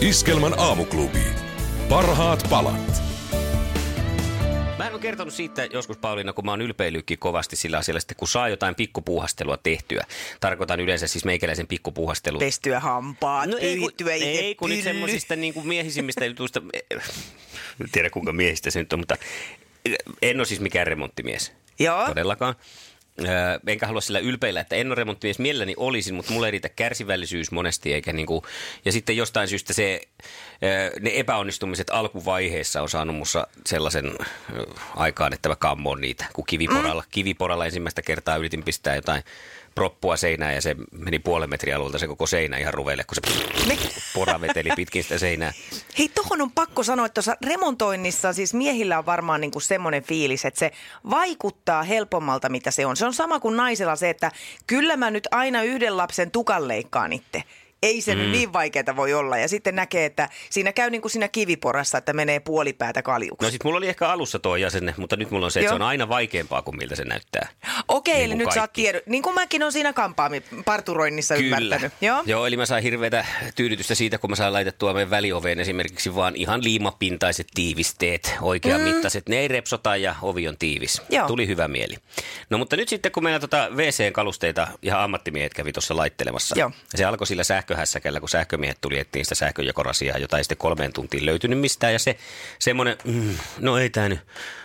Iskelmän aamuklubi. Parhaat palat. Mä en ole kertonut siitä joskus, Pauliina, kun mä oon ylpeillytkin kovasti sillä asialla, että kun saa jotain pikkupuuhastelua tehtyä. Tarkoitan yleensä siis meikäläisen pikkupuuhastelun. Pestyä hampaat, No ei kun, itse ei, kun nyt semmoisista niin kuin miehisimmistä jutuista, en tiedä kuinka miehistä se nyt on, mutta en ole siis mikään remonttimies. Joo. Todellakaan. Öö, enkä halua sillä ylpeillä, että en ole remonttimies. Mielelläni olisin, mutta mulla ei riitä kärsivällisyys monesti. Eikä niinku, ja sitten jostain syystä se, öö, ne epäonnistumiset alkuvaiheessa on saanut mussa sellaisen aikaan, että mä kammoon niitä. Kun kiviporalla, mm. kiviporalla ensimmäistä kertaa yritin pistää jotain proppua seinään ja se meni puolen metrin alueelta se koko seinä ihan ruveille, kun se pora veteli pitkin sitä seinää. Hei, tuohon on pakko sanoa, että tuossa remontoinnissa siis miehillä on varmaan niinku semmoinen fiilis, että se vaikuttaa helpommalta, mitä se on. Se on sama kuin naisella se, että kyllä mä nyt aina yhden lapsen tukan leikkaan itse. Ei se mm. nyt niin vaikeaa voi olla. Ja sitten näkee, että siinä käy niin kuin siinä kiviporassa, että menee puolipäätä kaljuksi. No sit mulla oli ehkä alussa tuo jäsenne, mutta nyt mulla on se, että Joo. se on aina vaikeampaa kuin miltä se näyttää. Okei, Niin eli nyt kaikki. tiedon. Niin kuin mäkin on siinä kampaami parturoinnissa ymmärtänyt. Joo. Joo, eli mä sain hirveätä tyydytystä siitä, kun mä sain laitettua meidän välioveen esimerkiksi vaan ihan liimapintaiset tiivisteet, oikean mm. mittaiset. Ne ei repsota ja ovi on tiivis. Joo. Tuli hyvä mieli. No mutta nyt sitten, kun meillä tota WC-kalusteita ihan ammattimiehet kävi tuossa laittelemassa. Joo. Se alkoi sillä sähköhässäkällä, kun sähkömiehet tuli etsiin sitä sähköjakorasiaa, jota ei sitten kolmeen tuntiin löytynyt mistään. Ja se semmoinen, mm, no ei tämä nyt,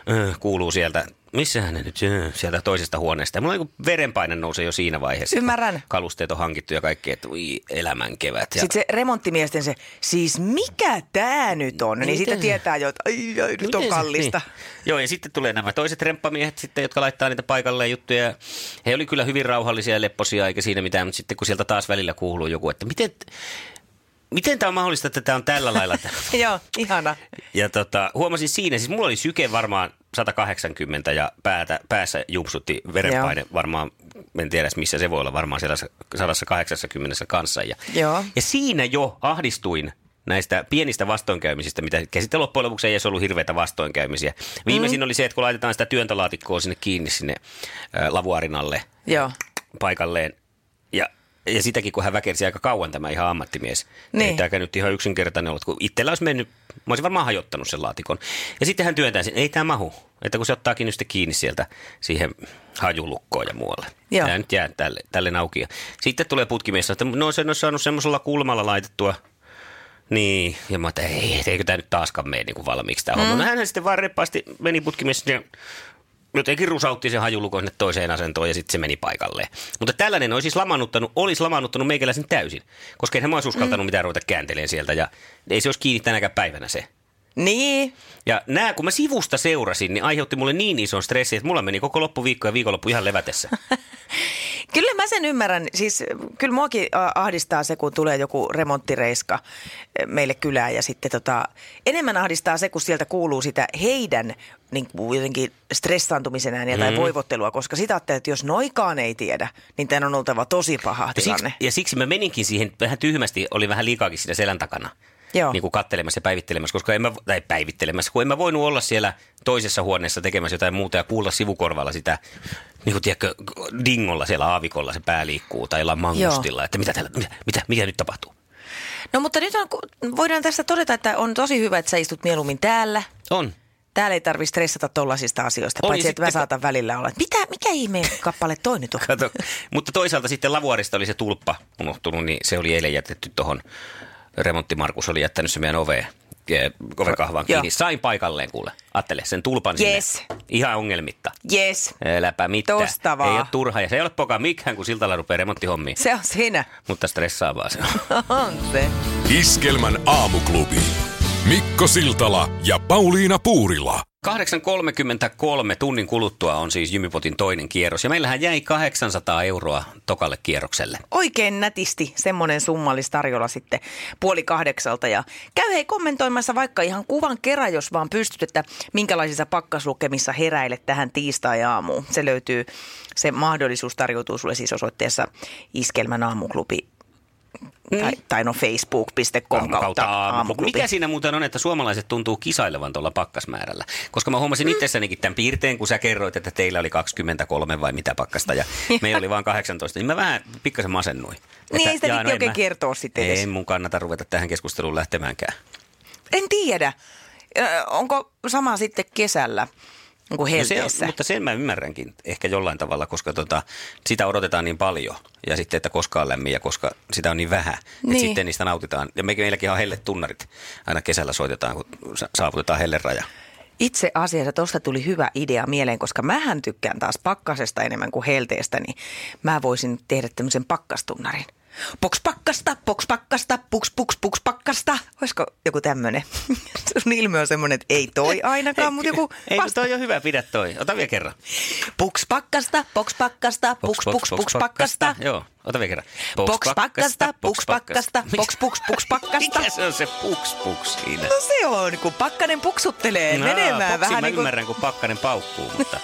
äh, kuuluu sieltä, missähän ne nyt sieltä toisesta huoneesta. Mulla niin verenpaine nousee jo siinä vaiheessa. Ymmärrän. Kalusteet on hankittu ja kaikki, että ui, elämän kevät. Ja Sitten se remonttimiesten se, siis mikä tämä nyt on? Niin, Miten sitten se- tietää jo, että ai, ai, nyt Miten on se- kallista. Niin. Joo, ja sitten tulee nämä toiset remppamiehet sitten, jotka laittaa niitä paikalleen juttuja. Ja He oli kyllä hyvin rauhallisia ja lepposia, eikä siinä mitään, mutta sitten kun sieltä taas välillä kuuluu joku, että miten, miten tämä on mahdollista, että tämä on tällä lailla. Joo, ihana. Ja tota, huomasin siinä, siis mulla oli syke varmaan 180 ja päätä, päässä jumpsutti verenpaine Joo. varmaan, en tiedä missä se voi olla, varmaan siellä 180 kanssa. Ja, Joo. ja siinä jo ahdistuin näistä pienistä vastoinkäymisistä, mitä sitten loppujen lopuksi ei edes ollut hirveitä vastoinkäymisiä. Viimeisin mm. oli se, että kun laitetaan sitä työntölaatikkoa sinne kiinni sinne ä, lavuarinalle Joo. paikalleen, ja sitäkin, kun hän väkersi aika kauan tämä ihan ammattimies. Niin. Ei tämäkään nyt ihan yksinkertainen ollut. Kun itsellä olisi mennyt, mä olisin varmaan hajottanut sen laatikon. Ja sitten hän työntää sen, ei tämä mahu. Että kun se ottaakin nyt kiinni sieltä siihen hajulukkoon ja muualle. Joo. Tämä nyt jää tälle, tälle auki. Ja sitten tulee putkimies, että no se on saanut semmoisella kulmalla laitettua niin, ja mä ajattelin, ei, eikö tämä nyt taaskaan mene niin kuin valmiiksi tämä mm. homma. No hän sitten vaan reppaasti meni putkimies ja jotenkin rusautti sen hajulukon sinne toiseen asentoon ja sitten se meni paikalleen. Mutta tällainen olisi siis lamannuttanut, olisi lamannuttanut meikäläisen täysin, koska enhän mä olisi uskaltanut mm. mitään ruveta käänteleen sieltä ja ei se olisi kiinni tänäkään päivänä se. Niin, Ja nämä, kun mä sivusta seurasin, niin aiheutti mulle niin ison stressin, että mulla meni koko loppuviikko ja viikonloppu ihan levätessä. Kyllä mä sen ymmärrän. Siis kyllä muakin ahdistaa se, kun tulee joku remonttireiska ä, meille kylään ja sitten tota, enemmän ahdistaa se, kun sieltä kuuluu sitä heidän niin kuin jotenkin stressaantumisen ääniä tai Mm. voivottelua, koska sitä ajattelee, että jos noikaan ei tiedä, niin tämän on oltava tosi paha Ja tilanne. siksi, ja siksi mä meninkin siihen vähän tyhmästi, oli vähän liikaakin siinä selän takana. Joo. Niin kuin kattelemassa ja päivittelemässä, koska en mä, tai päivittelemässä, kun en mä voinut olla siellä toisessa huoneessa tekemässä jotain muuta ja kuulla sivukorvalla sitä, niin kuin tiedätkö, dingolla siellä aavikolla se pää liikkuu tai mangustilla, että mitä, täällä, mitä, mitä, mitä nyt tapahtuu? No mutta nyt on, voidaan tästä todeta, että on tosi hyvä, että sä istut mieluummin täällä. On. Täällä ei tarvitse stressata tollasista asioista, On, paitsi että mä saatan välillä olla, että mitä, mikä ihmeen kappale toi nyt on? Kato. Mutta toisaalta sitten lavuarista oli se tulppa unohtunut, niin se oli eilen jätetty tuohon. Remontti Markus oli jättänyt se meidän oveen, eh, ovekahvaan Joo. kiinni. Sain paikalleen kuule. Ajattele, sen tulpan Yes. sinne. Ihan ongelmitta. Yes, Äläpä mitään. Tosta vaan. Ei ole turha ja se ei ole poka mikään, kun siltalla rupeaa remonttihommiin. se on siinä. Mutta stressaavaa se on. On se. Iskelmän aamuklubi. Mikko Siltala ja Pauliina Puurila. 8.33 tunnin kuluttua on siis Jymypotin toinen kierros ja meillähän jäi 800 euroa tokalle kierrokselle. Oikein nätisti semmoinen summa olisi tarjolla sitten puoli kahdeksalta. Ja käy hei kommentoimassa vaikka ihan kuvan kerran, jos vaan pystyt, että minkälaisissa pakkaslukemissa heräilet tähän tiistai-aamuun. Se löytyy, se mahdollisuus tarjoutuu sulle siis osoitteessa Iskelmän aamuklubi tai, tai no facebook.com kautta aamuklubi. Mikä siinä muuten on, että suomalaiset tuntuu kisailevan tuolla pakkasmäärällä? Koska mä huomasin mm. itsessänikin tämän piirteen, kun sä kerroit, että teillä oli 23 vai mitä pakkasta ja meillä oli vain 18, niin mä vähän pikkasen masennuin. Niin, sitä jaa, piti oikein mä, kertoa sitten edes. Ei mun kannata ruveta tähän keskusteluun lähtemäänkään. En tiedä. Ö, Onko sama sitten kesällä? Niin kuin No se, mutta sen mä ymmärränkin ehkä jollain tavalla, koska tota, sitä odotetaan niin paljon. Ja sitten, että koska on lämmin ja koska sitä on niin vähän. Niin. Että sitten niistä nautitaan. Ja me- meilläkin on helletunnarit. Aina kesällä soitetaan, kun sa- saavutetaan helleraja. Itse asiassa tuosta tuli hyvä idea mieleen, koska mähän tykkään taas pakkasesta enemmän kuin helteestä, niin mä voisin tehdä tämmöisen pakkastunnarin. Poks pakkasta, poks pakkasta, puks puks puks pakkasta. Olisiko joku tämmöinen? Sun ilme on semmoinen, että ei toi ainakaan, mutta joku Ei, vasta- toi on hyvä, pidä toi. Ota vielä kerran. Puks pakkasta, poks pakkasta, puks puks puks pakkasta. Joo, ota vielä kerran. Poks pakkasta, puks pakkasta, poks puks puks pakkasta. Mikä se on se puks puks siinä? No se on, kun pakkanen puksuttelee No, menemään vähän mä niin kuin... ymmärrän, kun pakkanen paukkuu, mutta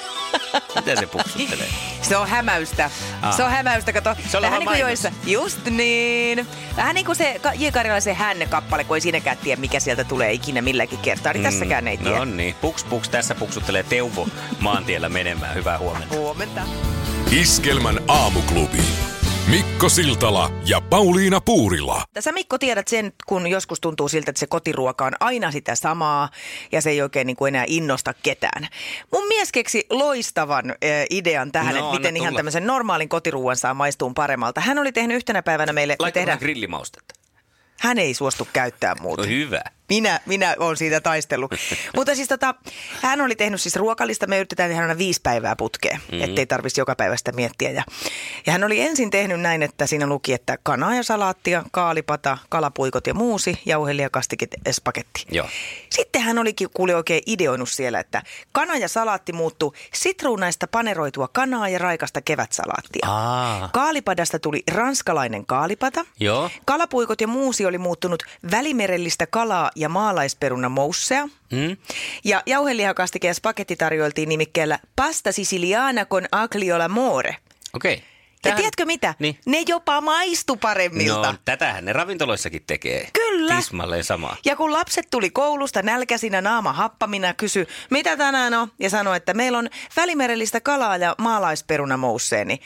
miten se puksuttelee? Se on hämäystä. Ah. Se on hämäystä, kato. Se on Vähän niin kuin joissa. Just niin. Vähän niin kuin se J. Karjalaisen hänne-kappale, kun ei siinäkään tiedä, mikä sieltä tulee ikinä milläkin kertaa. Niin tässäkään ei tiedä. No niin, puks puks, tässä puksuttelee Teuvo maantiellä menemään. Hyvää huomenta. Huomenta. Iskelmän aamuklubi. Mikko Siltala ja Pauliina Puurila. Sä Mikko tiedät sen, kun joskus tuntuu siltä, että se kotiruoka on aina sitä samaa ja se ei oikein niin kuin enää innosta ketään. Mun mies keksi loistavan äh, idean tähän, No, että miten ihan tulla. tämmöisen normaalin kotiruuan saa maistuun paremmalta. Hän oli tehnyt yhtenä päivänä meille, me tehdään, vähän grillimaustetta? hän ei suostu käyttää muuta. No hyvä. Minä, minä olen siitä taistellut. Mutta siis tota, hän oli tehnyt siis ruokalista. Me yritetään tehdä aina viisi päivää putkeen, mm. ettei tarvitsisi joka päivästä miettiä. Ja, ja hän oli ensin tehnyt näin, että siinä luki, että kanaa ja salaattia, kaalipata, kalapuikot ja muusi, jauhelia, kastikit, spagetti. Joo. Sitten hän olikin kuuli oikein ideoinut siellä, että kana ja salaatti muuttuu sitruunaista paneroitua kanaa ja raikasta kevätsalaattia. Aa. Kaalipadasta tuli ranskalainen kaalipata. Joo. Kalapuikot ja muusi oli muuttunut välimerellistä kalaa ja maalaisperuna moussea. Hmm? Ja jauhelihakastike ja spagetti tarjoiltiin nimikkeellä pasta siciliana con aglio alla more. Okei. Okay. Ja tiedätkö mitä? Niin. Ne jopa maistu paremmilta. No, tätähän ne ravintoloissakin tekee. Kyllä. Tismalleen samaa. Ja kun lapset tuli koulusta nälkäisinä naama happamina, kysy, mitä tänään on? Ja sanoi, että meillä on välimerellistä kalaa ja maalaisperuna mousseen, niin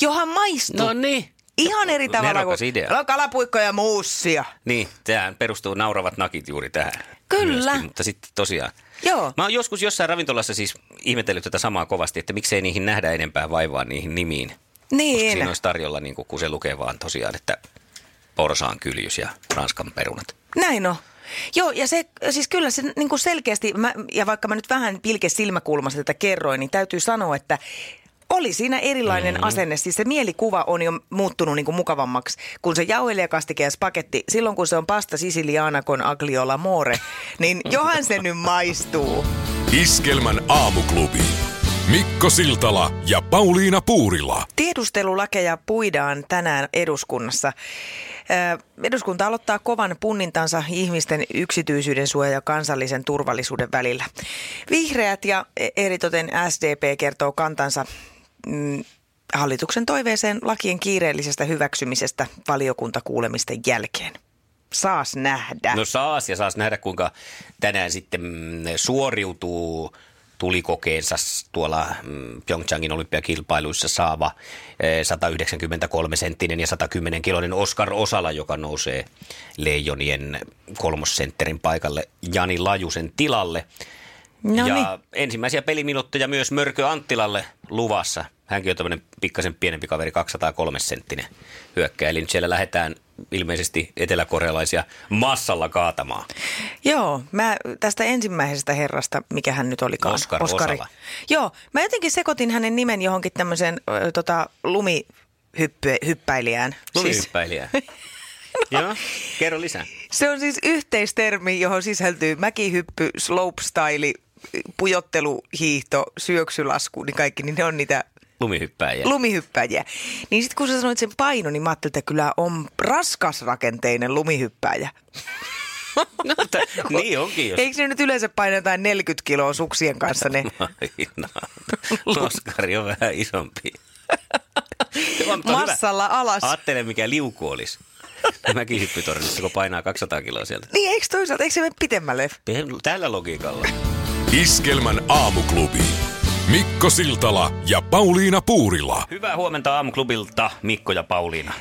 johan maistuu. No niin. Ihan eri tavalla Nerokas kuin idea. Kalapuikko ja muussia. Niin, tähän perustuu nauravat nakit juuri tähän. Kyllä. Myöskin, mutta sitten tosiaan. Joo. Mä oon joskus jossain ravintolassa siis ihmetellyt tätä samaa kovasti, että miksei niihin nähdä enempää vaivaa niihin nimiin. Koska Niin. siinä olisi tarjolla, niin kun se lukee vaan tosiaan, että porsaan kyljys ja ranskan perunat. Näin on. Joo, ja se, siis kyllä se niin kuin selkeästi, mä, ja vaikka mä nyt vähän pilke silmäkulmasta tätä kerroin, niin täytyy sanoa, että oli siinä erilainen mm. asenne. Siis se mielikuva on jo muuttunut niin kuin mukavammaksi, kun se jauhelijakastike ja spagetti, silloin kun se on pasta siciliana con aglio alla more, niin johan se nyt maistuu. Iskelmän aamuklubi. Mikko Siltala ja Pauliina Puurila. Tiedustelulakeja puidaan tänään eduskunnassa. Eduskunta aloittaa kovan punnintansa ihmisten yksityisyyden suoja ja kansallisen turvallisuuden välillä. Vihreät ja e- eritoten SDP kertoo kantansa mm, hallituksen toiveeseen lakien kiireellisestä hyväksymisestä valiokuntakuulemisten jälkeen. Saas nähdä. No saas ja saas nähdä, kuinka tänään sitten mm, suoriutuu tulikokeensa tuolla mm, Pyeongchangin olympiakilpailuissa saava eh, 193-senttinen ja 110-kiloinen Oskar Osala, joka nousee Leijonien kolmossentterin paikalle Jani Lajusen tilalle. No ja niin. ensimmäisiä peliminuutteja myös Mörkö Anttilalle luvassa. Hänkin on tämmöinen pikkasen pienempi kaveri, 203-senttinen hyökkäjä. Eli nyt siellä lähdetään ilmeisesti eteläkorealaisia massalla kaatamaan. Joo, mä tästä ensimmäisestä herrasta, mikä hän nyt olikaan. Oskar Oskari. Osala. Joo, mä jotenkin sekoitin hänen nimen johonkin tämmöiseen tota, lumihyppäilijään. Lumihyppäilijä. Joo, kerro lisää. se on siis yhteistermi, johon sisältyy mäkihyppy, slopestyle, pujotteluhiihto, syöksylasku, niin kaikki, niin ne on niitä Lumihyppääjä. lumihyppäjiä. Niin sitten kun sä sanoit sen paino, niin mä ajattelin, että kyllä on raskasrakenteinen lumihyppääjä. no, t- niin onkin, jos Eikö ne nyt yleensä paina jotain 40 kiloa suksien kanssa ne? Aina. Oskari on vähän isompi. Mutta hyvä. Massalla alas. Ajattele, mikä liuku olisi. Mäkin hyppytornissa, kun painaa 200 kiloa sieltä. Niin eikö toisaalta, eikö se mene pitemmälle? Tällä logiikalla. Iskelmän aamuklubi. Mikko Siltala ja Pauliina Puurila. Hyvää huomenta aamuklubilta, Mikko ja Pauliina.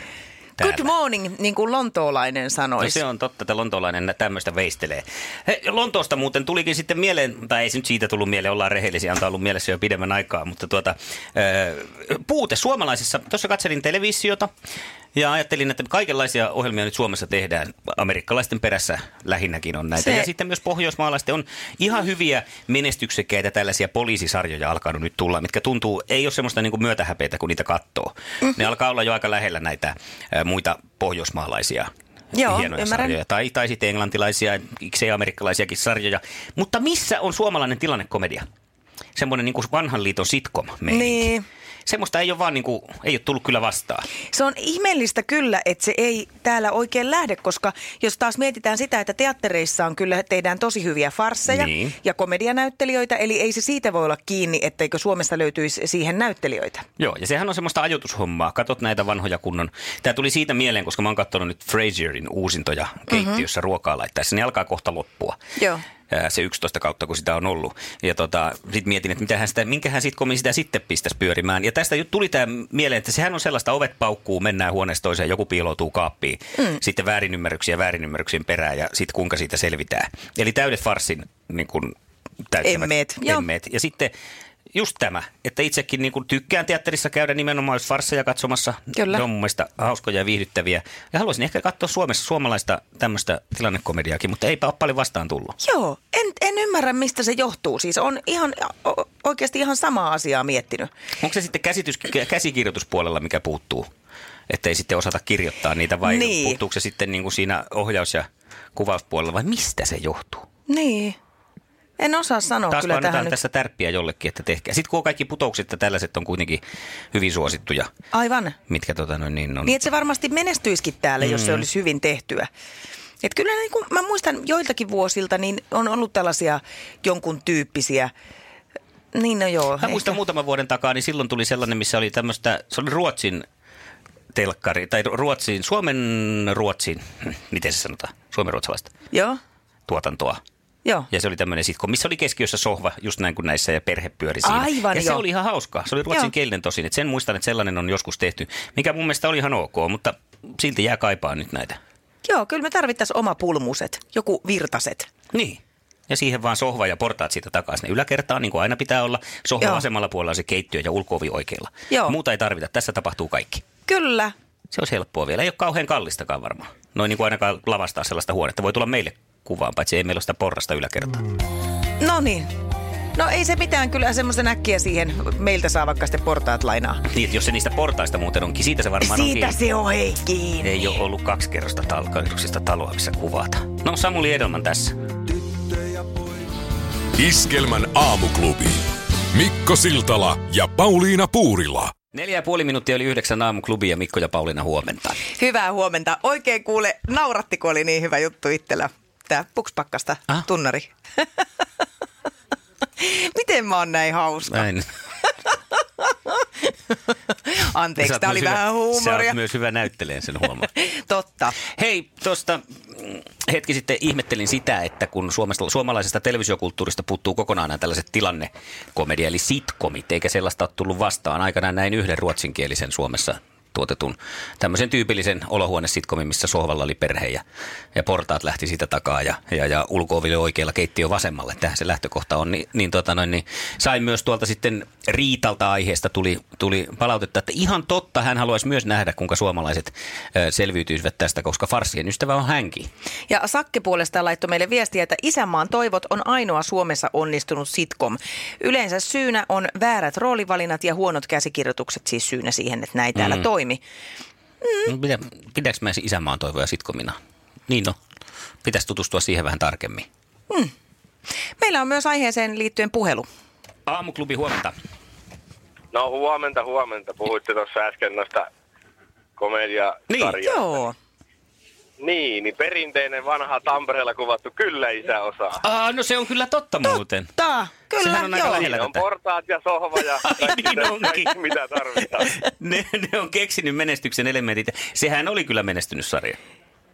Täällä. Good morning, niin kuin lontoolainen No sanoisi. se on totta, että lontoolainen tämmöistä veistelee. He, Lontoosta muuten tulikin sitten mieleen, tai ei se nyt siitä tullut mieleen, ollaan rehellisiä, antaa ollut mielessä jo pidemmän aikaa, mutta tuota, ö, puute suomalaisessa, tuossa katselin televisiota ja ajattelin, että kaikenlaisia ohjelmia nyt Suomessa tehdään. Amerikkalaisten perässä lähinnäkin on näitä. Se- Ja sitten myös pohjoismaalaisten on ihan hyviä menestyksekkäitä tällaisia poliisisarjoja alkanut nyt tulla, mitkä tuntuu, ei ole semmoista niin kuin myötähäpeitä, kun niitä katsoo. Mhm. Ne alkaa olla jo aika lähellä näitä muita pohjoismaalaisia Joo, hienoja ymmärrän. sarjoja. Tai, tai sitten englantilaisia, miksei amerikkalaisiakin sarjoja. Mutta missä on suomalainen tilannekomedia? Semmoinen niin kuin vanhan liiton sitcom Niin. Semmoista ei ole vaan niin kuin, ei ole tullut kyllä vastaan. Se on ihmeellistä kyllä, että se ei täällä oikein lähde, koska jos taas mietitään sitä, että teattereissa on kyllä, tehdään tosi hyviä farsseja Niin. ja komedianäyttelijöitä, eli ei se siitä voi olla kiinni, etteikö Suomesta löytyisi siihen näyttelijöitä. Joo, ja sehän on semmoista ajoitushommaa. Katot näitä vanhoja kunnon. Tämä tuli siitä mieleen, koska mä oon katsonut nyt Frasierin uusintoja keittiössä mm-hmm. ruokaa laittaessa. Ne alkaa kohta loppua. Joo. Se 11 kautta, kun sitä on ollut. Ja tota, sitten mietin, että mitähän sitä, minkähän sitcomin sitä sitten pistäisi pyörimään. Ja tästä tuli tämä mieleen, että sehän on sellaista, ovet paukkuu, mennään huoneesta toiseen, joku piiloutuu kaappiin. Mm. Sitten väärinymmärryksiä väärinymmärryksien perään ja sitten kuinka siitä selvitään. Eli täydet farssin niin kun, täyttävät Emmeet, emmeet. Ja sitten just tämä, että itsekin niin kuin tykkään teatterissa käydä nimenomaan just farsseja katsomassa. Kyllä. Ne on mun mielestä hauskoja ja viihdyttäviä. Ja haluaisin ehkä katsoa Suomessa suomalaista tämmöistä tilannekomediaakin, mutta eipä ole paljon vastaan tullut. Joo, en, en ymmärrä mistä se johtuu. Siis on ihan oikeasti ihan samaa asiaa miettinyt. Onko se sitten käsitys, käsikirjoituspuolella, mikä puuttuu? Että ei sitten osata kirjoittaa niitä vai Niin. puuttuuko se sitten niin kuin siinä ohjaus- ja kuvauspuolella vai mistä se johtuu? Niin. En osaa sanoa Taas kyllä tähän nyt. tässä tärppiä jollekin, että tehkää. Sitten kun on kaikki putoukset ja tällaiset on kuitenkin hyvin suosittuja, Aivan. mitkä tota noin, niin on. Niin, että se varmasti menestyisikin täällä, jos Mm. se olisi hyvin tehtyä. Et kyllä niin kuin mä muistan joiltakin vuosilta, niin on ollut tällaisia jonkun tyyppisiä. Niin no joo. Mä muistan muutaman vuoden takaa, niin silloin tuli sellainen, missä oli tämmöistä, se oli Ruotsin telkkari, tai Ruotsin, Suomen Ruotsin, hm, miten se sanotaan, Suomen ruotsalaista Joo, tuotantoa. Joo. Ja se oli tämmöinen sitcom, missä oli keskiössä sohva, just näin kuin näissä, ja perhe pyöri siinä. Aivan, ja se joo. oli ihan hauskaa. Se oli Joo. ruotsinkielinen tosin, että sen muistan, että sellainen on joskus tehty, mikä mun mielestä oli ihan ok, mutta silti jää kaipaa nyt näitä. Joo, kyllä me tarvittaisiin oma pulmuset, joku virtaset. Niin. Ja siihen vaan sohva ja portaat siitä takaisin. Yläkertaan, niin kuin aina pitää olla. Sohva Joo. vasemmalla puolella on se keittiö ja ulkoovi oikealla. Joo. Muuta ei tarvita. Tässä tapahtuu kaikki. Kyllä. Se olisi helppoa vielä. Ei ole kauhean kallistakaan varmaan. Noin niin kuin ainakaan lavastaa sellaista huonetta. Voi tulla meille kuvaan, paitsi ei meillä ole sitä porrasta yläkertaa. No niin. No ei se mitään, kyllä semmoisen äkkiä siihen. Meiltä saa vaikka sitten portaat lainaa. Niin, että jos se niistä portaista muuten onkin, siitä se varmaan Siitä on se on hei kiinni. Ei ole ollut kaksi kerrosta talkailuksista taloa, missä kuvata. No Samuli Edelman tässä. Iskelmän aamuklubi. Mikko Siltala ja Pauliina Puurila. Neljä ja puoli minuuttia oli yhdeksän aamuklubi ja Mikko ja Pauliina huomenta. Hyvää huomenta. Oikein kuule, nauratti, kun oli niin hyvä juttu itsellä. Tää pukspakkasta Ah? tunnari. Miten mä oon näin hauska? Näin. Anteeksi, Sä tää oli vähän hyvä, Sä huumoria. oot myös hyvä näytteleen sen huomaa. Totta. Hei, tuosta hetki sitten ihmettelin sitä, että kun Suomesta, suomalaisesta televisiokulttuurista puuttuu kokonaan nämä tällaiset tilannekomedia, eli sitcomit, eikä sellaista ole tullut vastaan. Aikanaan näin yhden ruotsinkielisen Suomessa tuotetun tämmöisen tyypillisen olohuonesitkomin, missä sohvalla oli perhe ja, ja portaat lähti siitä takaa ja, ja, ja ulko oikealla keittiö vasemmalle. Tähän se lähtökohta on. Niin, niin, tota noin, niin sain myös tuolta sitten Riitalta aiheesta tuli, tuli palautetta, että ihan totta hän haluaisi myös nähdä, kuinka suomalaiset ö, selviytyisivät tästä, koska farsien ystävä on hänkin. Ja Sakke puolestaan laittoi meille viestiä, että Isänmaan toivot on ainoa Suomessa onnistunut sitcom. Yleensä syynä on väärät roolivalinnat ja huonot käsikirjoitukset siis syynä siihen, että näin täällä toimi. Mm. Pidä, pidäks mä isänmaan toivoja sitkomina? Niin no, pitäisi tutustua siihen vähän tarkemmin. Meillä meillä on myös aiheeseen liittyen puhelu. Aamuklubi, huomenta. No huomenta, huomenta. Puhuitte tuossa äsken noista komediasarjoista. Niin, Joo. Niin, niin perinteinen vanha Tampereella kuvattu Kyllä isä osaa. Aa, no se on kyllä totta muuten. Tää, kyllä, Sehän on aika joo. lähellä. Siinä on portaat ja sohva ja kaikki, niin onkin. kaikki mitä tarvitaan. Ne, ne on keksinyt menestyksen elementit. Sehän oli kyllä menestynyt sarja.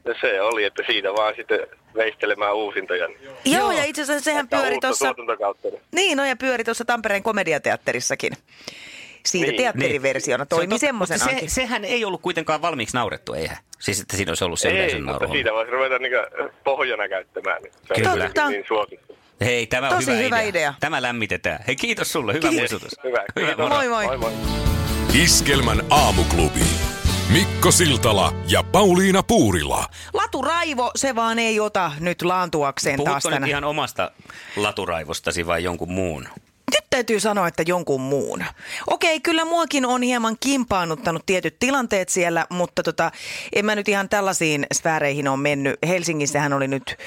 Ja se oli, että siitä vaan sitten veistelemään uusintoja. Joo, ja itse asiassa sehän pyöri tuossa, niin, no ja pyöri tuossa Tampereen komediateatterissakin. Siitä Niin. teatteriversiona Se on toimi semmoisenakin. mutta Se, sehän ei ollut kuitenkaan valmiiksi naurettu, eihän? Siis että siinä olisi ollut sen Ei, yleisön nauru. siitä voisi ruveta niin pohjana käyttämään. niin Se on Kyllä. Totta. niin suosittu. Hei, tämä on Tosi hyvä, hyvä idea. idea. Tämä lämmitetään. Hei, kiitos sulle. Hyvä Kiitos. muistutus. Hyvä. Kiitos. moro. Moi moi. moi, moi. Iskelmän aamuklubi. Mikko Siltala ja Pauliina Puurila. Latu Raivo, se vaan ei ota nyt laantuakseen taas Puhutko nyt tänä. ihan omasta laturaivostasi vai jonkun muun? Täytyy sanoa, että jonkun muun. Okei, kyllä muakin on hieman kimpaannuttanut tietyt tilanteet siellä, mutta tota, en mä nyt ihan tällaisiin sfääreihin ole mennyt. Helsingissähän oli nyt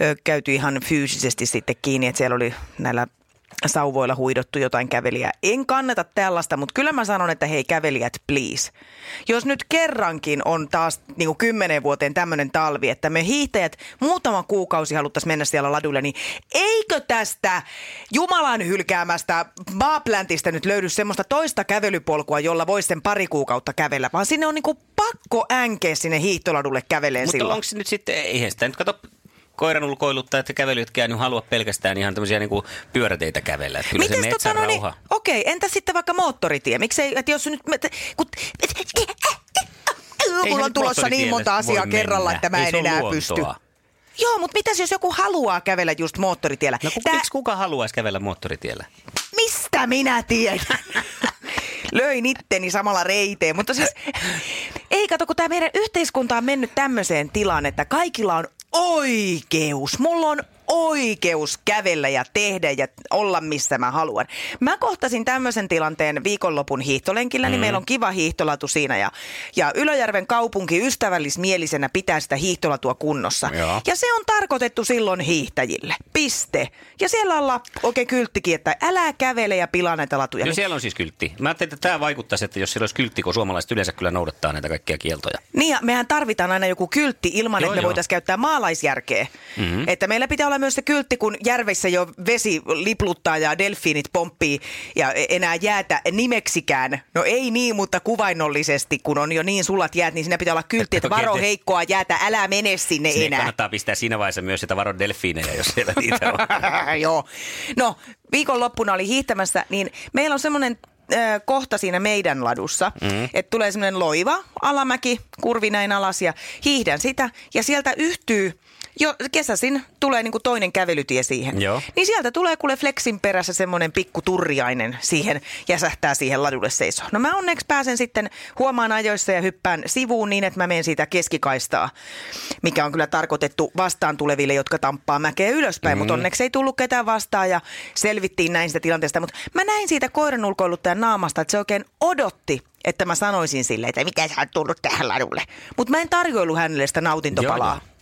ö, käyty ihan fyysisesti sitten kiinni, että siellä oli näillä sauvoilla huidottu jotain kävelijää. En kannata tällaista, mutta kyllä mä sanon, että hei kävelijät, please. Jos nyt kerrankin on taas niin kuin kymmenen vuoteen tämmöinen talvi, että me hiihtäjät muutama kuukausi haluttaisiin mennä siellä ladulle, niin eikö tästä Jumalan hylkäämästä maapläntistä nyt löydy semmoista toista kävelypolkua, jolla voisi sen pari kuukautta kävellä, vaan sinne on niin kuin pakko änkeä sinne hiihtoladulle käveleen Mutta silloin. onko se nyt sitten, eihän sitä nyt kato koiran ulkoiluttaa, että kävelytkään niin halua pelkästään ihan tämmöisiä niin pyöräteitä kävellä. Että kyllä se Mites metsän tota, no niin, rauha. okei, entä sitten vaikka moottoritie? Miksei, että jos nyt... Kun, mulla on tulossa niin monta asiaa mennä. kerralla, että mä Ei en se enää luontoa. pysty. Joo, mutta mitäs jos joku haluaa kävellä just moottoritiellä? No Tää- miksi kuka haluaisi kävellä moottoritiellä? Mistä minä tiedän? Löin itteni samalla reiteen, mutta siis ei kato, kun tämä meidän yhteiskunta on mennyt tämmöiseen tilaan, että kaikilla on oikeus. Mulla on oikeus kävellä ja tehdä ja olla missä mä haluan. Mä kohtasin tämmöisen tilanteen viikonlopun hiihtolenkillä, niin meillä on kiva hiihtolatu siinä ja, ja Ylöjärven kaupunki ystävällismielisenä pitää sitä hiihtolatua kunnossa. Joo. Ja se on tarkoitettu silloin hiihtäjille. Piste. Ja siellä on lap- oikein kylttikin, että älä kävele ja pilaa näitä latuja. No Niin- siellä on siis kyltti. Mä ajattelin, että tämä vaikuttaisi, että jos siellä olisi kyltti, kun suomalaiset yleensä kyllä noudattaa näitä kaikkia kieltoja. Niin ja mehän tarvitaan aina joku kyltti ilman, Joo, että me joo. voitaisiin käyttää maalaisjärkeä. Mm-hmm. Että meillä pitää olla myös se kyltti, kun järveissä jo vesi lipluttaa ja delfiinit pomppii ja e- enää jäätä nimeksikään. No ei niin, mutta kuvainnollisesti, kun on jo niin sulat jäät, niin siinä pitää olla kyltti, että varo heikkoa jäätä, älä mene sinne Sinne enää. kannattaa pistää siinä vaiheessa myös sitä varo delfiinejä, jos siellä niitä on. Joo. No, viikonloppuna oli hiihtämässä, niin meillä on semmoinen kohta siinä meidän ladussa, mm. että tulee semmoinen loiva alamäki, kurvi näin alas ja hiihdän sitä ja sieltä yhtyy jo kesäsin tulee niinku toinen kävelytie siihen. Joo. Niin sieltä tulee kuule flexin perässä semmoinen pikku turriainen siihen, jäsähtää siihen ladulle seisoon. No mä onneksi pääsen sitten huomaan ajoissa ja hyppään sivuun niin, että mä menen siitä keskikaistaa, mikä on kyllä tarkoitettu vastaan tuleville, jotka tamppaa mäkeä ylöspäin, mm. mutta onneksi ei tullut ketään vastaan ja selvittiin näin sitä tilanteesta. Mutta mä näin siitä koiran ulkoiluttajan naamasta, että se oikein odotti, että mä sanoisin sille, että mitä sä oot tullut tähän ladulle. Mutta mä en tarjoilu hänelle sitä nautintopalaa. Joo,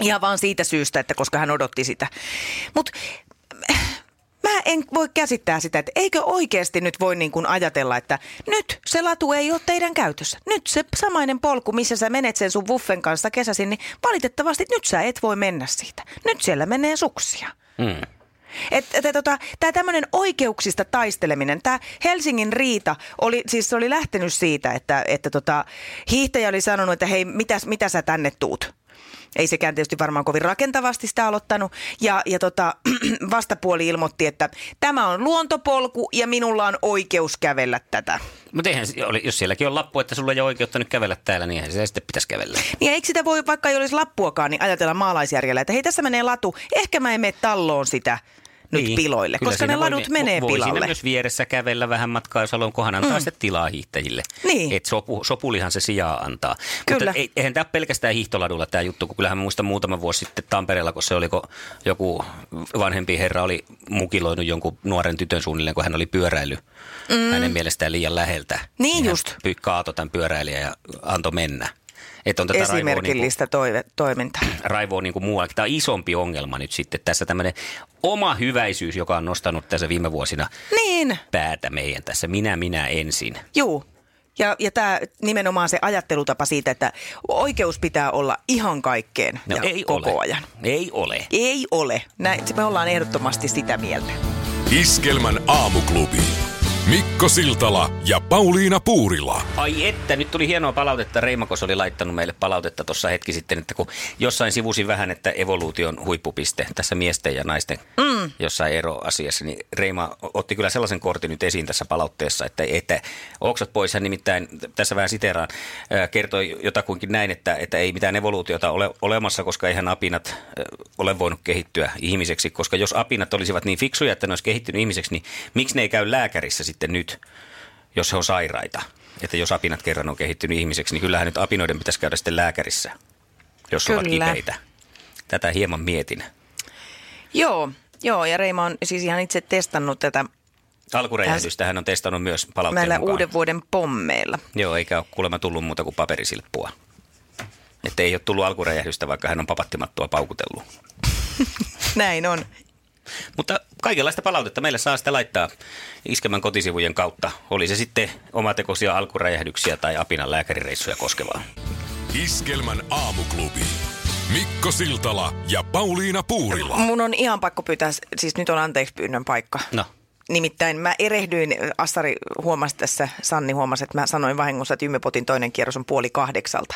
Ihan vaan siitä syystä, että koska hän odotti sitä. Mutta mä en voi käsittää sitä, että eikö oikeasti nyt voi niin kuin ajatella, että nyt se latu ei ole teidän käytössä. Nyt se samainen polku, missä sä menet sen sun wuffen kanssa kesäsin, niin valitettavasti nyt sä et voi mennä siitä. Nyt siellä menee suksia. Mm. Että et, tota, tämä tämmöinen oikeuksista taisteleminen, tämä Helsingin riita oli, siis se oli lähtenyt siitä, että, että tota, hiihtäjä oli sanonut, että hei, mitä, mitä sä tänne tuut? Ei sekään tietysti varmaan kovin rakentavasti sitä aloittanut. Ja, ja tota, vastapuoli ilmoitti, että tämä on luontopolku ja minulla on oikeus kävellä tätä. Mutta eihän, jos sielläkin on lappu, että sulla ei ole oikeutta nyt kävellä täällä, niin eihän se sitten pitäisi kävellä. Niin eikö sitä voi, vaikka ei olisi lappuakaan, niin ajatella maalaisjärjellä, että hei tässä menee latu, ehkä mä en mene talloon sitä nyt piloille, Niin. Kyllä koska ne voi ladut me- menee voi siinä pilalle. myös vieressä kävellä vähän matkaa, jos haluaa, kunhan antaa mm. sitten tilaa hiihtäjille. Niin. Et sopu, sopulihan se sijaa antaa. Kyllä. Mutta ei, eihän tämä pelkästään hiihtoladulla tämä juttu, kun kyllähän muistan muutama vuosi sitten Tampereella, kun se oliko joku vanhempi herra oli mukiloinut jonkun nuoren tytön suunnilleen, kun hän oli pyöräily mm. hänen mielestään liian läheltä. Niin hän just. py- Kaato tämän pyöräilijän ja antoi mennä. Että on tätä raivoa niin kuin, esimerkillistä toive, toimintaa. raivoa niin kuin muuallakin. Tämä on isompi ongelma nyt sitten. Tässä tämmöinen oma hyväisyys, joka on nostanut tässä viime vuosina Niin, päätä meidän tässä. Minä, minä ensin. juu. Ja, ja tämä nimenomaan se ajattelutapa siitä, että oikeus pitää olla ihan kaikkeen No ja ei koko ole. ajan. Ei ole. Ei ole. Näin, me ollaan ehdottomasti sitä mieltä. Iskelmän aamuklubi. Mikko Siltala ja Pauliina Puurila. Ai että, nyt tuli hienoa palautetta. Reimakos oli laittanut meille palautetta tuossa hetki sitten, että kun jossain sivusin vähän, että evoluution huippupiste tässä miesten ja naisten mm. jossain eroasiassa, niin Reima otti kyllä sellaisen kortin nyt esiin tässä palautteessa, että, että oksat pois. Hän nimittäin, tässä vähän siteraan, kertoi jotakuinkin näin, että, että ei mitään evoluutiota ole olemassa, koska eihän apinat ole voinut kehittyä ihmiseksi, koska jos apinat olisivat niin fiksuja, että ne olisi kehittynyt ihmiseksi, niin miksi ne ei käy lääkärissä sitten nyt, jos he on sairaita? Että jos apinat kerran on kehittynyt ihmiseksi, niin kyllähän nyt apinoiden pitäisi käydä sitten lääkärissä, jos ovat Kyllä. kipeitä. Tätä hieman mietin. Joo, joo, ja Reima on siis ihan itse testannut tätä Alkuräjähdystä hän on testannut myös palautteen näillä mukaan. uuden vuoden pommeilla. Joo, eikä ole kuulemma tullut muuta kuin paperisilppua. Että ei ole tullut alkuräjähdystä, vaikka hän on papattimattua paukutellut. Näin on. Mutta kaikenlaista palautetta meille saa sitä laittaa Iskemän kotisivujen kautta. Oli se sitten omatekoisia alkuräjähdyksiä tai apinan lääkärireissuja koskevaa. Iskelmän aamuklubi. Mikko Siltala ja Pauliina Puurila. Mun on ihan pakko pyytää, siis nyt on anteeksi pyynnön paikka. No, Nimittäin mä erehdyin, Assari huomasi tässä, Sanni huomasi, että mä sanoin vahingossa, että Ymmepotin toinen kierros on puoli kahdeksalta.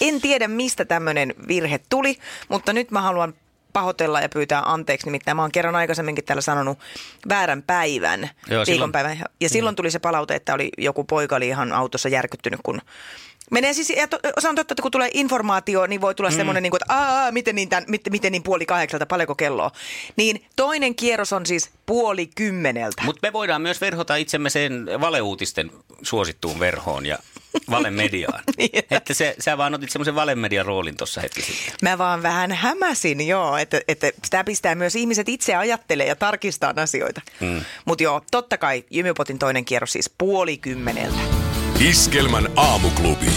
En tiedä, mistä tämmöinen virhe tuli, mutta nyt mä haluan pahoitella ja pyytää anteeksi. Nimittäin mä oon kerran aikaisemminkin täällä sanonut väärän päivän, Joo, silloin- viikonpäivän. Ja silloin tuli se palaute, että oli joku poika oli ihan autossa järkyttynyt, kun Menee siis, ja to, se on totta, että kun tulee informaatio, niin voi tulla mm. semmoinen, niin kuin, että Aa, miten, niin tämän, miten, miten niin puoli kahdeksalta, paljonko kelloa. Niin toinen kierros on siis puoli kymmeneltä. mutta me voidaan myös verhota itsemme sen valeuutisten suosittuun verhoon ja valemediaan. Niin. että se, sä vaan otit semmoisen valemedian roolin tuossa hetki sitten. Mä vaan vähän hämäsin, joo, että, että sitä pistää myös ihmiset itse ajattelee ja tarkistaa asioita. Mm. Mutta joo, totta kai Jymypotin toinen kierros siis puoli kymmeneltä. Iskelmän aamuklubi.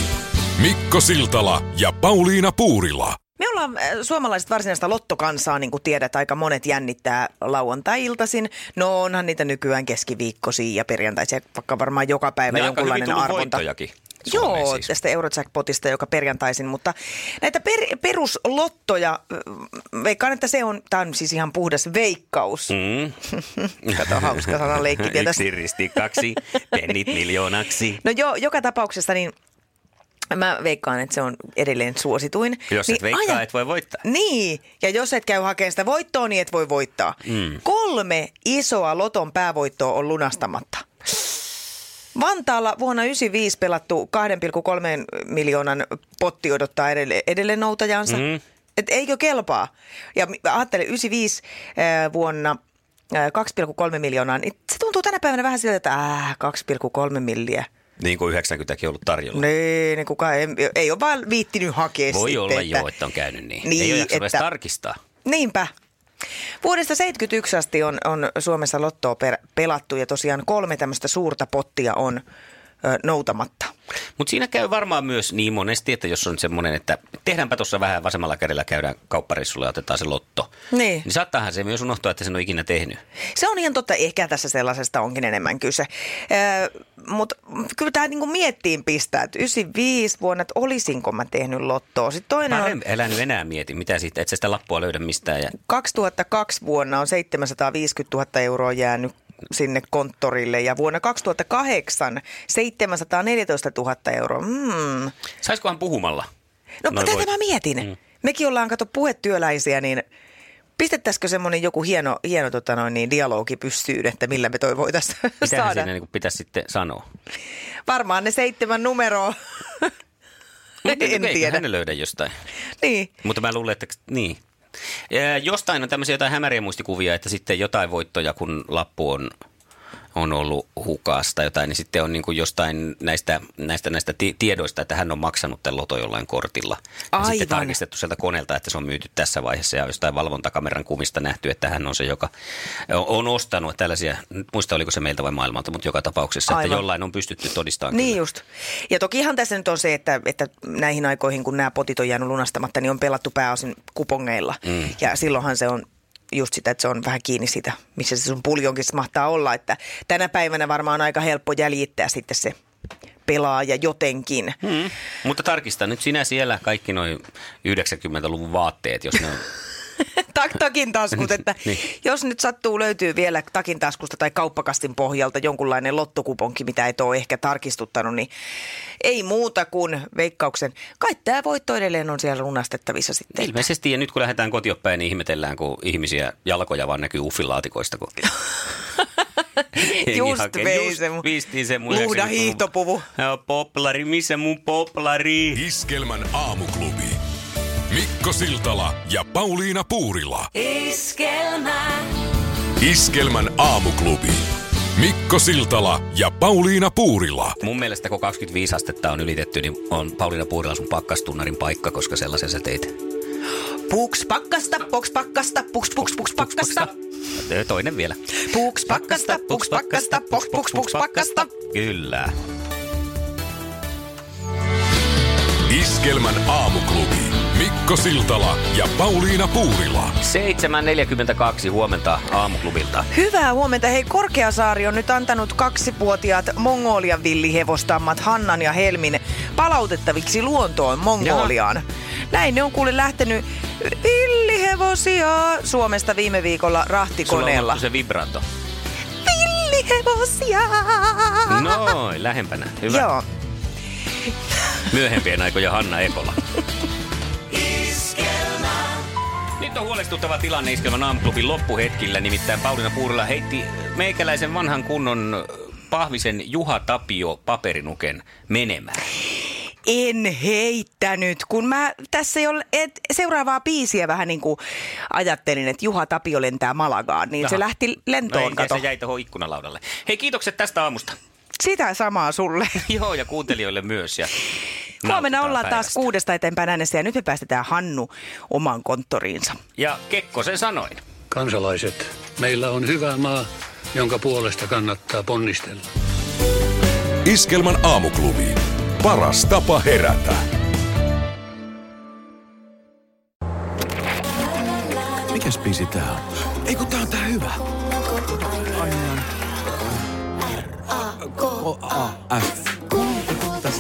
Mikko Siltala ja Pauliina Puurila. Me ollaan äh, suomalaiset varsinaista lottokansaa, niin kuin tiedät, aika monet jännittää lauantai-iltaisin. No onhan niitä nykyään keskiviikkosia ja perjantaisia, vaikka varmaan joka päivä aika hyvin jonkunlainen arvonta. voittojakin Joo, Suomeen siis. tästä Eurojackpotista, joka perjantaisin, mutta näitä per, peruslottoja, äh, veikkaan, että se on, tämä on siis ihan puhdas veikkaus. Mm. Kato, hauska sanaleikki vielä tässä. Yksi risti kaksi, pennit miljoonaksi. No joo, joka tapauksessa niin mä veikkaan, että se on edelleen suosituin. Jos et niin veikkaa, et voi voittaa. Niin, ja jos et käy hakemaan sitä voittoa, niin et voi voittaa. Mm. Kolme isoa loton päävoittoa on lunastamatta. Vantaalla vuonna 1995 pelattu 2,3 miljoonan potti odottaa edelleen, edelleen noutajansa. Mm. Et eikö kelpaa? Ja ajattele, 95 äh, vuonna äh, 2,3 miljoonaa, niin se tuntuu tänä päivänä vähän siltä, että äh, 2,3 milliä. Niin kuin 90 ollut tarjolla. Niin, niin kukaan ei, ei ole vaan viittinyt hakea Voi sitten, olla että, joo, että on käynyt niin. Niin, Ei ole jaksanut että- tarkistaa. Niinpä. Vuodesta 71 asti on, on Suomessa lottoa per, pelattu ja tosiaan kolme tämmöistä suurta pottia on ö, noutamatta. Mutta siinä käy varmaan myös niin monesti, että jos on semmoinen, että tehdäänpä tuossa vähän vasemmalla kädellä, käydään kauppareissulla ja otetaan se lotto. Niin. Niin saattaahan se myös unohtua, että sen on ikinä tehnyt. Se on ihan totta, ehkä tässä sellaisesta onkin enemmän kyse. Mutta kyllä tämä niinku miettiin pistää, että 95 vuonna, että olisinko mä tehnyt lottoa. Sitten toinen Mä on en älä nyt enää mieti, mitä siitä, et sä sitä lappua löydä mistään. Ja 2002 vuonna on 750 000 euroa jäänyt sinne konttorille ja vuonna 2008 714 000 euroa. Mm. Saiskohan puhumalla? No Noin tätä voit- mä mietin. Mm. Mekin ollaan kato puhetyöläisiä, niin pistettäisikö semmoinen joku hieno, hieno tota noin, niin dialogi pystyyn, että millä me toi voitaisiin saada? siinä niin pitäisi sitten sanoa? Varmaan ne seitsemän numeroa. en Eiköhän tiedä. ne löydä jostain. Niin. Mutta mä luulen, että niin. Jostain on tämmöisiä jotain hämäriä muistikuvia, että sitten jotain voittoja, kun lappu on on ollut hukassa tai jotain, niin sitten on niin kuin jostain näistä, näistä, näistä ti- tiedoista, että hän on maksanut tämän loto jollain kortilla. Ja Aivan. sitten tarkistettu sieltä koneelta, että se on myyty tässä vaiheessa ja jostain valvontakameran kuvista nähty, että hän on se, joka on- ostanut tällaisia, muista oliko se meiltä vai maailmalta, mutta joka tapauksessa, Aivan. että jollain on pystytty todistamaan. Niin kyllä. just. Ja tokihan tässä nyt on se, että, että näihin aikoihin, kun nämä potit on jäänyt lunastamatta, niin on pelattu pääosin kupongeilla. Mm. Ja silloinhan se on just sitä, että se on vähän kiinni siitä, missä se sun puljonkin mahtaa olla. Että tänä päivänä varmaan on aika helppo jäljittää sitten se pelaaja jotenkin. Mm. Mutta tarkista nyt sinä siellä kaikki noin 90-luvun vaatteet, jos ne on Tak, takin taskut, että Niin. jos nyt sattuu löytyy vielä takin taskusta tai kauppakastin pohjalta jonkunlainen lottokuponki, mitä et ole ehkä tarkistuttanut, niin ei muuta kuin veikkauksen. Kai tämä voitto edelleen on siellä lunastettavissa sitten. Ilmeisesti, ja nyt kun lähdetään kotiopäin, niin ihmetellään, kun ihmisiä jalkoja vaan näkyy uffilaatikoista. Kun... Just vei just se mun viistiin se mun luuda 90-luvun- hiihtopuvu. Poplari, missä mun poplari? Iskelmän aamuklubi. Mikko Siltala ja Pauliina Puurila. Iskelmän aamuklubi. Mikko Siltala ja Pauliina Puurila. Mun mielestä kun 25 astetta on ylitetty, niin on Pauliina Puurila sun pakkastunnarin paikka, koska sellaisen sä teit. Puks pakkasta, puks pakkasta, puks puks puks pakkasta. Toinen vielä. Puks pakkasta, puks pakkasta, puks puks puks pakkasta. Kyllä. Iskelmän aamuklubi. Mikko Siltala ja Pauliina Puurila. 7.42 huomenta aamuklubilta. Hyvää huomenta. Hei, Korkeasaari on nyt antanut kaksivuotiaat Mongolian villihevostammat Hannan ja Helmin palautettaviksi luontoon Mongoliaan. Näin ne on kuule lähtenyt villihevosia Suomesta viime viikolla Sulla on rahtikoneella. se vibrato. Villihevosia! Noin, lähempänä. Hyvä. Joo. Myöhempien aikojen Hanna Ekola. Nyt on huolestuttava tilanne Iskelman aamuklubin loppuhetkillä, nimittäin Pauliina Puurila heitti meikäläisen vanhan kunnon Pahvisen Juha Tapio paperinuken menemään. En heittänyt, kun mä tässä jo et, seuraavaa biisiä vähän niin kuin ajattelin, että Juha Tapio lentää Malagaan, niin se Aha. lähti lentoon, no, ei, kato. se jäi tuohon ikkunalaudalle. Hei, kiitokset tästä aamusta. Sitä samaa sulle. Joo, ja kuuntelijoille myös. Ja Huomenna ollaan taas päivästä. kuudesta eteenpäin äänessä ja nyt me päästetään Hannu omaan konttoriinsa. Ja Kekkosen sanoin. Kansalaiset, meillä on hyvä maa, jonka puolesta kannattaa ponnistella. Iskelmän aamuklubi. Paras tapa herätä. Mikäs biisi tää on? Ei kun tää on tää hyvä. F.